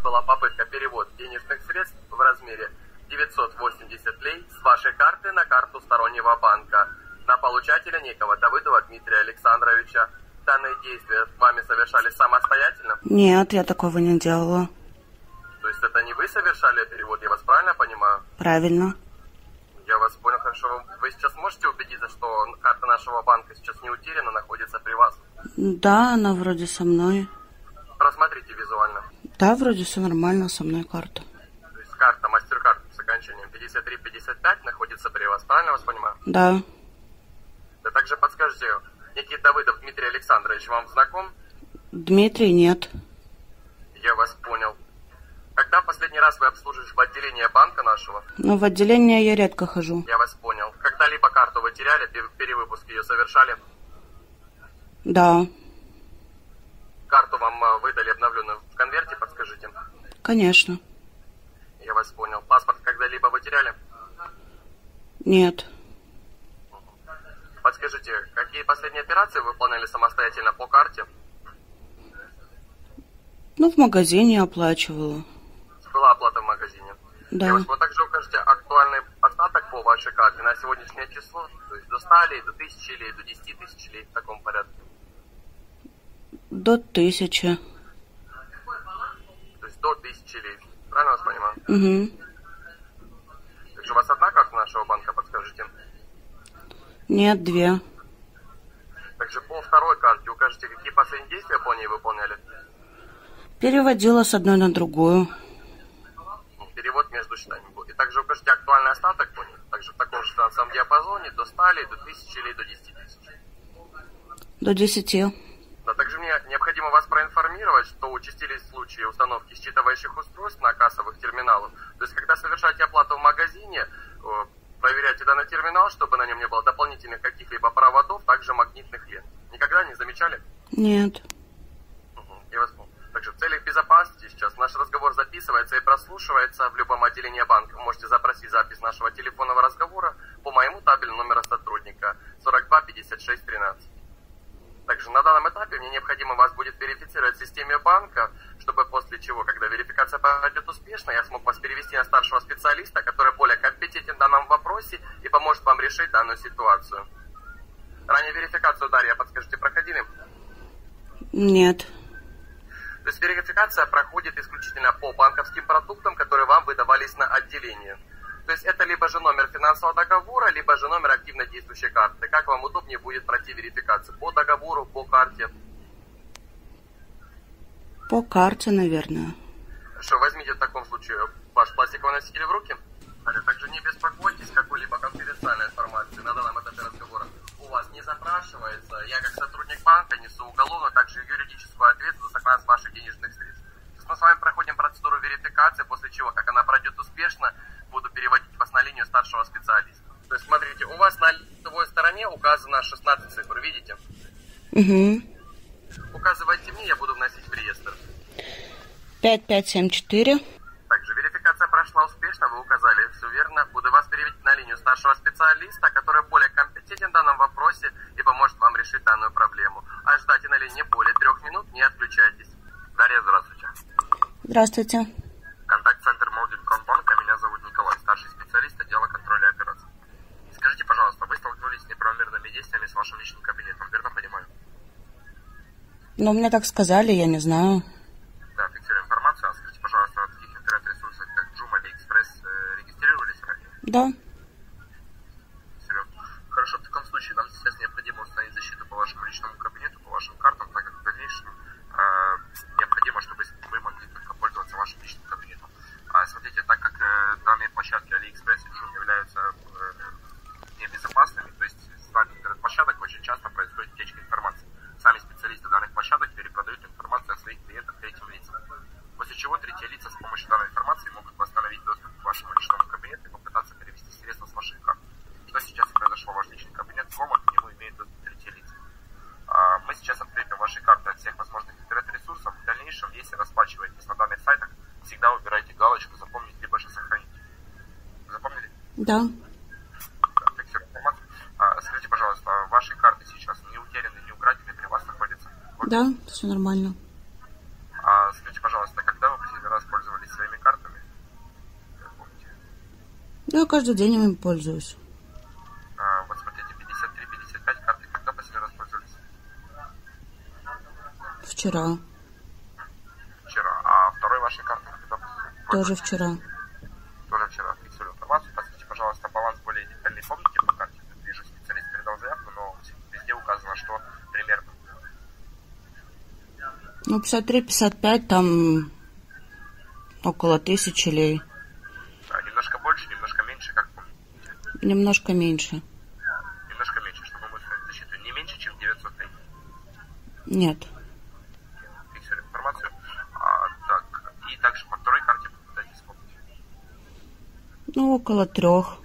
назад была попытка перевода денежных средств в размере 980 лей с вашей карты на карту стороннего банка на получателя некого Давыдова Дмитрия Александровича. Данные действия вами совершались самостоятельно? Нет, я такого не делала. То есть это не вы совершали перевод, я вас правильно понимаю? Правильно. Я вас понял, хорошо. Вы сейчас можете убедиться, что карта нашего банка сейчас не утеряна, находится при вас? Да, она вроде со мной. Просмотрите визуально. Да, вроде все нормально, со мной карта. То есть карта MasterCard с окончанием 5355 находится при вас, правильно вас понимаю? Да. Да также подскажите, некий Давыдов Дмитрий Александрович вам знаком? Дмитрий нет. Я вас понял. Когда в последний раз вы обслуживались в отделении банка нашего? Ну, в отделение я редко хожу. Я вас понял. Когда-либо карту вы теряли, пе- перевыпуск ее совершали? Да, Карту вам э, выдали обновленную в конверте. Конечно. Я вас понял. Паспорт когда-либо вы теряли? Нет. Подскажите, какие последние операции вы выполняли самостоятельно по карте? Ну, в магазине оплачивала. Была оплата в магазине? Да. Я вы также укажете актуальный остаток по вашей карте на сегодняшнее число? То есть до 100 ли, до 1000 ли, до 10 тысяч ли, в таком порядке? До 1000 чилей. Правильно вас понимаю? Угу. Так же у вас одна карта нашего банка, подскажите? Нет, две. Так же по второй карте укажите, какие последние действия по ней выполняли? Переводила с одной на другую. Ну, перевод между счетами был. И также укажите актуальный остаток по ней. Также в таком же финансовом диапазоне до 100 ли, до 1000 или до 10 тысяч. До 10 пожалуйста. Также мне необходимо вас проинформировать, что участились случаи установки считывающих устройств на кассовых терминалах. То есть, когда совершаете оплату в магазине, э, проверяйте данный терминал, чтобы на нем не было дополнительных каких-либо проводов, также магнитных лент. Никогда не замечали? Нет. Угу, я вас помню. Также в целях безопасности сейчас наш разговор записывается и прослушивается в любом отделении банка. Вы можете запросить запись нашего телефонного разговора по моему табелю номера сотрудника 42 56 13. Также на данном этапе мне необходимо вас будет верифицировать в системе банка, чтобы после чего, когда верификация пройдет успешно, я смог вас перевести на старшего специалиста, который более компетентен в данном вопросе и поможет вам решить данную ситуацию. Ранее верификацию, Дарья, подскажите, проходили? Нет. То есть верификация проходит исключительно по банковским продуктам, которые вам выдавались на отделение. То есть это либо же номер финансового договора, либо же номер активно действующей карты. Как вам удобнее будет пройти верификацию? По договору, по карте? По карте, наверное. Хорошо, возьмите в таком случае ваш пластиковый носитель в руки. А также не беспокойтесь, какой-либо конфиденциальной информации на данном этапе разговора у вас не запрашивается. Я как сотрудник банка несу уголовную, а также юридическую ответственность за сохранность ваших денежных средств. Сейчас мы с вами проходим процедуру верификации, после чего, как она пройдет успешно, переводить вас на линию старшего специалиста. То есть, смотрите, у вас на лицевой стороне указано 16 цифр, видите? Угу. Указывайте мне, я буду вносить в реестр. Пять, пять, семь, четыре. Также верификация прошла успешно, вы указали все верно. Буду вас перевести на линию старшего специалиста, который более компетентен в данном вопросе и поможет вам решить данную проблему. А ждайте на линии более трех минут, не отключайтесь. Дарья, здравствуйте. Здравствуйте. Контакт-центр Молдинкомбанка, меня зовут Николай, старший специалист отдела контроля операций. Скажите, пожалуйста, вы столкнулись с неправомерными действиями с вашим личным кабинетом, верно понимаю? Ну, мне так сказали, я не знаю. Да, фиксирую информацию. А скажите, пожалуйста, на таких интернет-ресурсах, как Joom, AliExpress, э, регистрировались ранее? Да. Серьезно. Хорошо, в таком случае нам сейчас необходимо установить защиту по вашему личному кабинету, по вашим картам, так как в дальнейшем э, необходимо, чтобы вы могли только пользоваться вашим личным кабинетом. А, смотрите, так как э, данные площадки AliExpress и Joom являются э, небезопасными, то есть с данных интернет-площадок очень часто происходит утечка информации. Сами специалисты данных площадок перепродают информацию о своих клиентах третьим лицам. После чего третьи лица с помощью данной информации могут восстановить доступ к вашему личному кабинету и попытаться перевести средства с ваших карт. Что сейчас и произошло, ваш личный кабинет взломан, к нему имеют доступ третьи лица. А, Мы сейчас открепим ваши карты от всех возможных интернет-ресурсов. В дальнейшем, если расплачиваетесь на данных сайтах, всегда выбирайте галочку «Запомнить» либо же «Сохранить». Запомнили? Да. Да, фиксирую информацию. А, Скажите, пожалуйста, ваши карты сейчас не утеряны, не украдены, при вас находятся? Вот. Да, все нормально. А скажите, пожалуйста, когда вы последний раз пользовались Да, каждый день им пользуюсь. А, вот смотрите, 53-55 карты когда последний раз пользовались? Вчера. Вчера. А второй вашей картой когда Тоже вчера. Тоже вчера фиксирую информацию. Посмотрите, пожалуйста, баланс более детальный помните по карте? Вижу, специалист передал заявку, но везде указано, что примерно. Ну, 53-55, там около тысячи лей. А, немножко больше, немножко меньше, как помните? Немножко меньше. Немножко меньше, чтобы мы защиту. Не меньше, чем 900 лей. Нет. Фиксирую информацию. А, так, и также по второй карте попытайтесь вспомнить. Ну, около трех.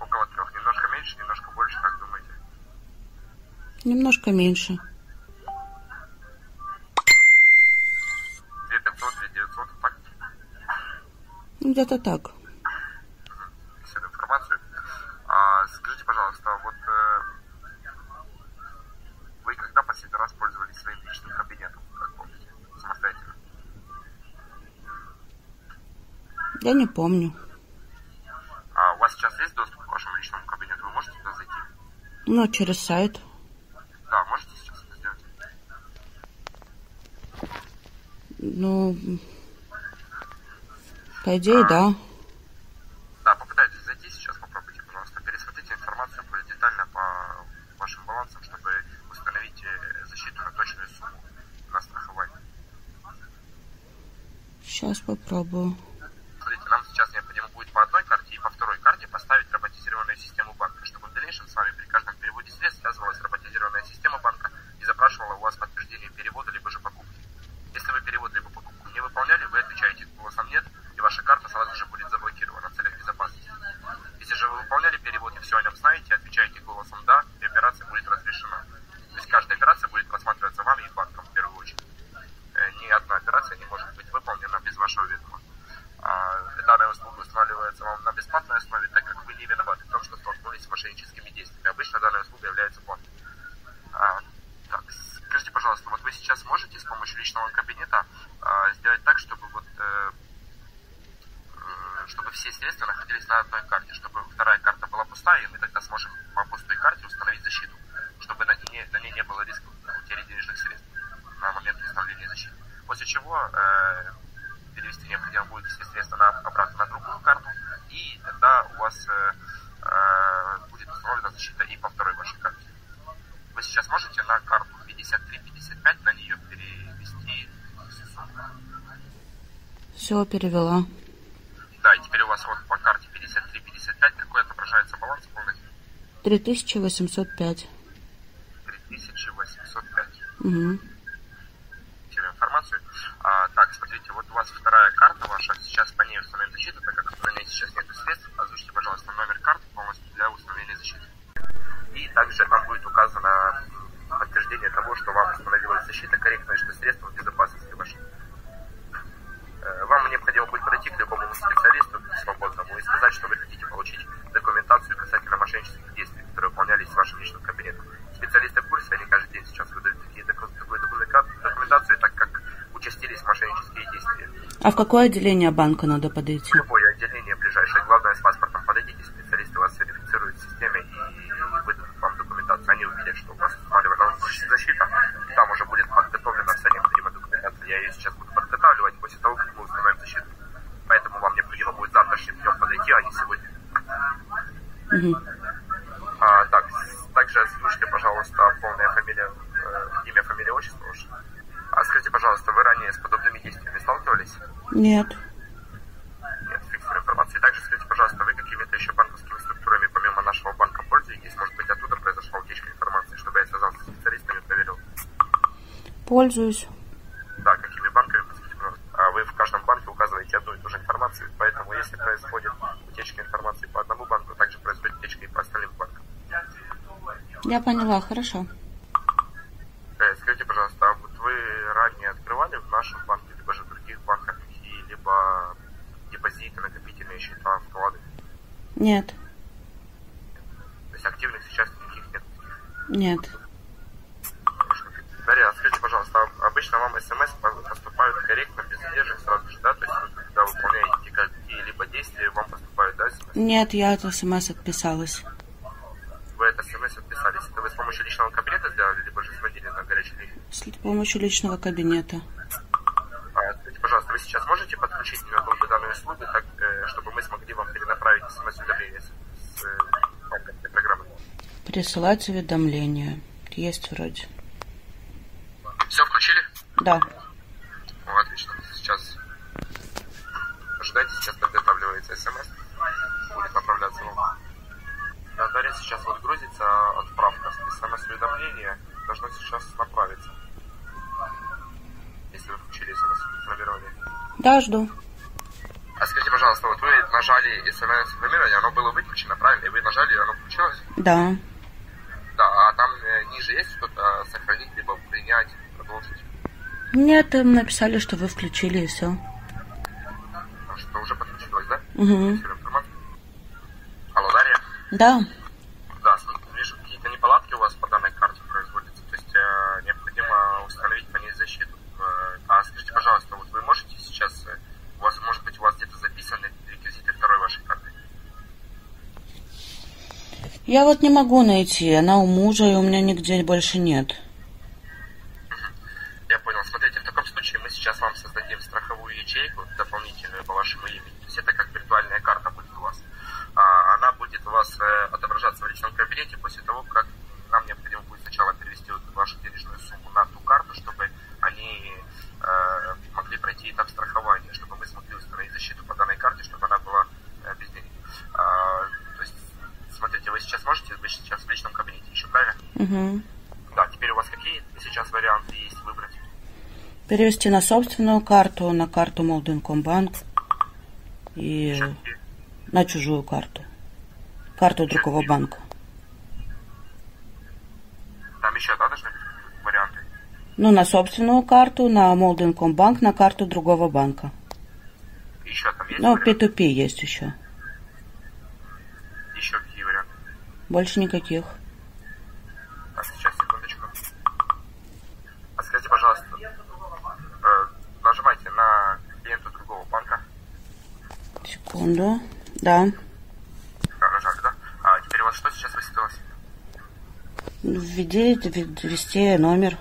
Около трех. Немножко меньше, немножко больше, как думаете? Немножко меньше. 2500, 2900, так? Ну, Где-то так. Фиксирую информацию. А, скажите, пожалуйста, вот э, вы когда последний раз пользовались своим личным кабинетом, как помните, самостоятельно? Я не помню. А у вас сейчас есть доступ к вашему личному кабинету? Вы можете туда зайти? Ну, через сайт. Да, можете сейчас это сделать? Ну, по идее, да. Да, попытайтесь зайти сейчас, попробуйте, пожалуйста, пересмотрите информацию более детально по вашим балансам, чтобы установить э, защиту на точную сумму на страхование. Сейчас попробую. Смотрите, нам сейчас необходимо будет по одной карте и по второй карте поставить роботизированную систему банка, чтобы в дальнейшем с вами при каждом переводе средств связывалась роботизированная система банка и запрашивала у вас подтверждение перевода либо же покупки. Если вы перевод либо покупку не выполняли, вы отвечаете голосом «нет», и ваша карта сразу же будет заблокирована в целях безопасности. Если же вы выполняли перевод и все о нем знаете, отвечаете голосом «да», и операция будет разрешена. То есть каждая операция будет просматриваться вами и банком в первую очередь. Э, Ни одна операция не может быть выполнена без вашего ведома. А, Данная услуга устанавливается вам на бесплатной основе, так как вы не виноваты в том, что столкнулись с мошенническими действиями. Обычно данная услуга является платной. А, так, скажите, пожалуйста, вот вы сейчас можете с помощью личного кабинета а, сделать так, чтобы вот э, м, чтобы все средства находились на одной карте, чтобы вторая карта была пустая, и мы тогда сможем по пустой карте установить защиту, чтобы на, ней- на ней не было риска потери денежных средств на момент установления защиты. После чего э, перевести необходимо будет все средства на, обратно на другую карту, и тогда у вас э, э, будет установлена защита и по второй вашей карте. Вы сейчас можете на карту 53-55 на нее сумму? Все, перевела. Да, и теперь у вас вот по карте 53-55 какой отображается баланс полный? 3805. 3805. Угу. Тебе информацию. А, так, смотрите, вот у вас вторая карта ваша, сейчас по ней установим защиту, так как на ней сейчас нет средств, озвучьте, пожалуйста, номер карты полностью для установления защиты. И также там будет указано подтверждение того, что вам установилась защита корректно что средства в безопасности вашей. Э, Вам необходимо будет подойти к любому специалисту свободному и сказать, что вы хотите получить документацию касательно мошеннических действий, которые выполнялись с вашим личным кабинетом. Специалисты в курсе, они каждый день сейчас выдают такие доку- такую документа- документацию, так как участились мошеннические действия. А в какое отделение банка надо подойти? Любое отделение ближайшее, главное с паспортом подойдите, специалисты вас верифицируют в системе и выдадут вам документацию. Они увидят, что у вас устанавливана защита, там уже будет подготовлена вся необходимая документация. Я ее сейчас буду подготавливать после того, как мы установим защиту. Поэтому вам необходимо будет завтрашним днем подойти, а не сегодня. Угу. А, так, с- также озвучьте, пожалуйста, полная фамилия, э, имя, фамилия, отчество ваше. А скажите, пожалуйста, вы ранее с подобными действиями сталкивались? Нет. Нет, фиксирую информацию. И также скажите, пожалуйста, вы какими-то еще банковскими структурами помимо нашего банка пользуетесь? Может быть, оттуда произошла утечка информации, чтобы я связался с специалистами и проверил? Пользуюсь. Да, какими банками, подскажите, пожалуйста. А вы в каждом банке указываете одну и ту же информацию, поэтому если происходит утечка информации по одному банку, также происходит утечка и по остальным банкам. Я поняла, хорошо. Э, Скажите, пожалуйста, а вот вы ранее открывали в нашем банке, либо же в других банках какие-либо депозиты, накопительные счета, вклады? Нет. То есть активных сейчас никаких нет? Нет. Дарья, а скажите, пожалуйста, а обычно вам смс поступают корректно, без задержек сразу же, да? То есть вы, когда выполняете какие-либо действия, вам Нет, я от СМС отписалась. Вы это смс отписались. Это вы с помощью личного кабинета сделали, либо же звонили на горячую линию? С помощью личного кабинета. А, скажите, пожалуйста, вы сейчас можете подключить ненадолго данную услугу, так, э, чтобы мы смогли вам перенаправить смс-уведомление с, с э, банковской программы? Присылать уведомления. Есть вроде. Все включили? Да. Ну, отлично. Сейчас ожидайте, сейчас подготавливается смс. Будет направляться вам. Да, Дарья, сейчас вот грузится отправка смс-уведомления. Должно сейчас направиться. Если вы включили смс-информирование. Да, жду. А скажите, пожалуйста, вот вы нажали смс-информирование, оно было выключено, правильно? И вы нажали, и оно включилось? Да. Ниже есть что-то сохранить, либо принять, продолжить? Нет, там написали, что вы включили и все. Потому что уже подключилось, да? Угу. Алло, Дарья? Да. Да, смотрите, вижу, какие-то неполадки у вас по данной карте производятся. То есть э, необходимо установить по ней защиту. Э, а скажите, пожалуйста, вот вы можете сейчас, э, у вас, может быть, у вас где-то записаны реквизиты второй вашей карты? Я вот не могу найти. Она у мужа, и у меня нигде больше нет. Я понял. Смотрите, в таком случае мы сейчас вам создадим страховую ячейку дополнительную по вашему имени. То есть это как виртуальная карта будет у вас. А, она будет у вас э, отображаться в личном кабинете после того, как нам необходимо будет сначала перевести вот вашу денежную сумму на ту карту, чтобы они э, могли пройти этап страхования, чтобы мы смогли установить защиту по данной карте, чтобы она была э, без денег. А, то есть, смотрите, вы сейчас можете, вы сейчас в личном кабинете еще, правильно? Угу. Да, теперь у вас какие сейчас варианты есть выбрать? Перевести на собственную карту, на карту Молденкомбанк и какие? на чужую карту. Карту другого банка. Там еще, да, должны быть варианты? Ну, на собственную карту, на Молденкомбанк, на карту другого банка. Еще там есть Ну, варианты? P2P есть. Еще какие варианты? Больше никаких. Так, сейчас, секундочку. А скажите, пожалуйста, э, нажимайте на клиента другого банка. Секунду. Да. Нажали, да? А теперь у вас что сейчас высветилось? Введи, ввести номер.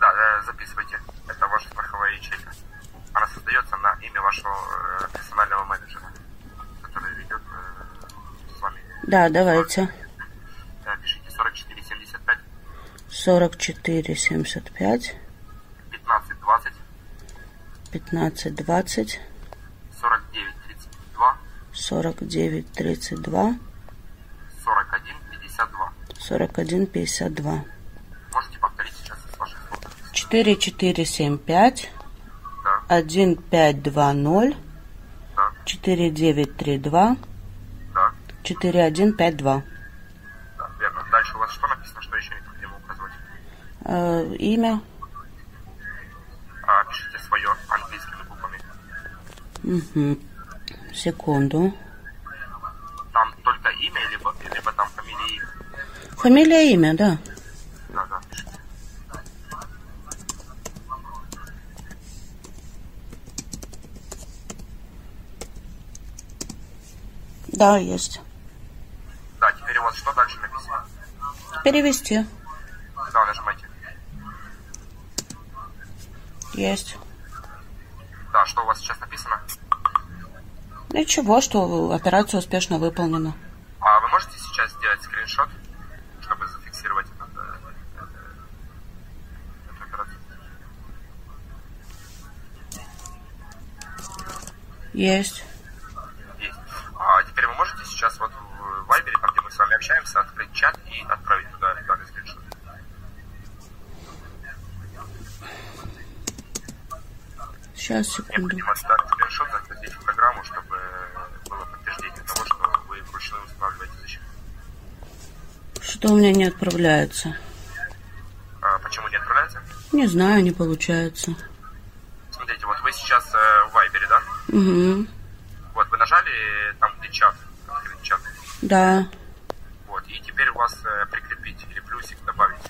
Да, э, записывайте. Это ваша страховая ячейка. Она создается на имя вашего э, персонального менеджера, который ведет э, с вами. Да, давайте. Э, пишите. 4475 44 75 15 20 15 20 49 32 49 32 41 52. 41 52 Можете повторить сейчас с ваших слов? 4 4 7 5 Да, 1 5 2 0 да, 4 9 3 2 да, 4 1 5 2 да, верно. Дальше у вас что написано, что еще необходимо указывать? Э, имя. А, пишите свое английскими буквами. Угу. Секунду. Там только имя, либо, либо там фамилия имя. Фамилия, имя, да. Да, да, пишите. Да, есть. Вас что дальше написано? Перевести. Да, нажимайте. Есть. Да, что у вас сейчас написано? Ничего, что операция успешно выполнена. А вы можете сейчас сделать скриншот, чтобы зафиксировать этот, э, э, эту операцию? Есть. Есть. А теперь вы можете сейчас вот в Вайбере, там, где мы с вами общаемся, открыть чат и отправить туда данный скриншот? Сейчас, секунду. Необходимо данный скриншот загрузить в программу, чтобы было подтверждение того, что вы вручную устанавливаете защиту. Что у меня не отправляется? А почему не отправляется? Не знаю, не получается. Смотрите, вот вы сейчас э, в Вайбере, да? Угу. Вот вы нажали там, где чат, открыть чат. Да у вас э, прикрепить или плюсик добавить.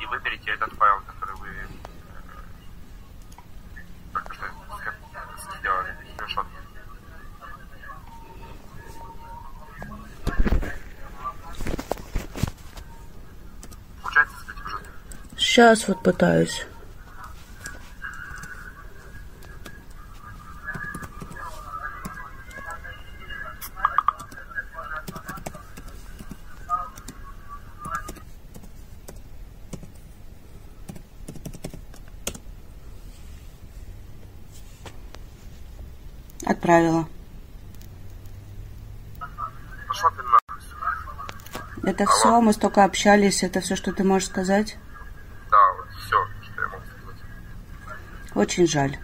И выберите этот файл, который вы э, только что сделали, скриншот. Получается, кстати, уже? Сейчас вот пытаюсь. Отправила. Это Алло. все, мы столько общались, это все, что ты можешь сказать? Да, вот все, что я могу сказать. Очень жаль.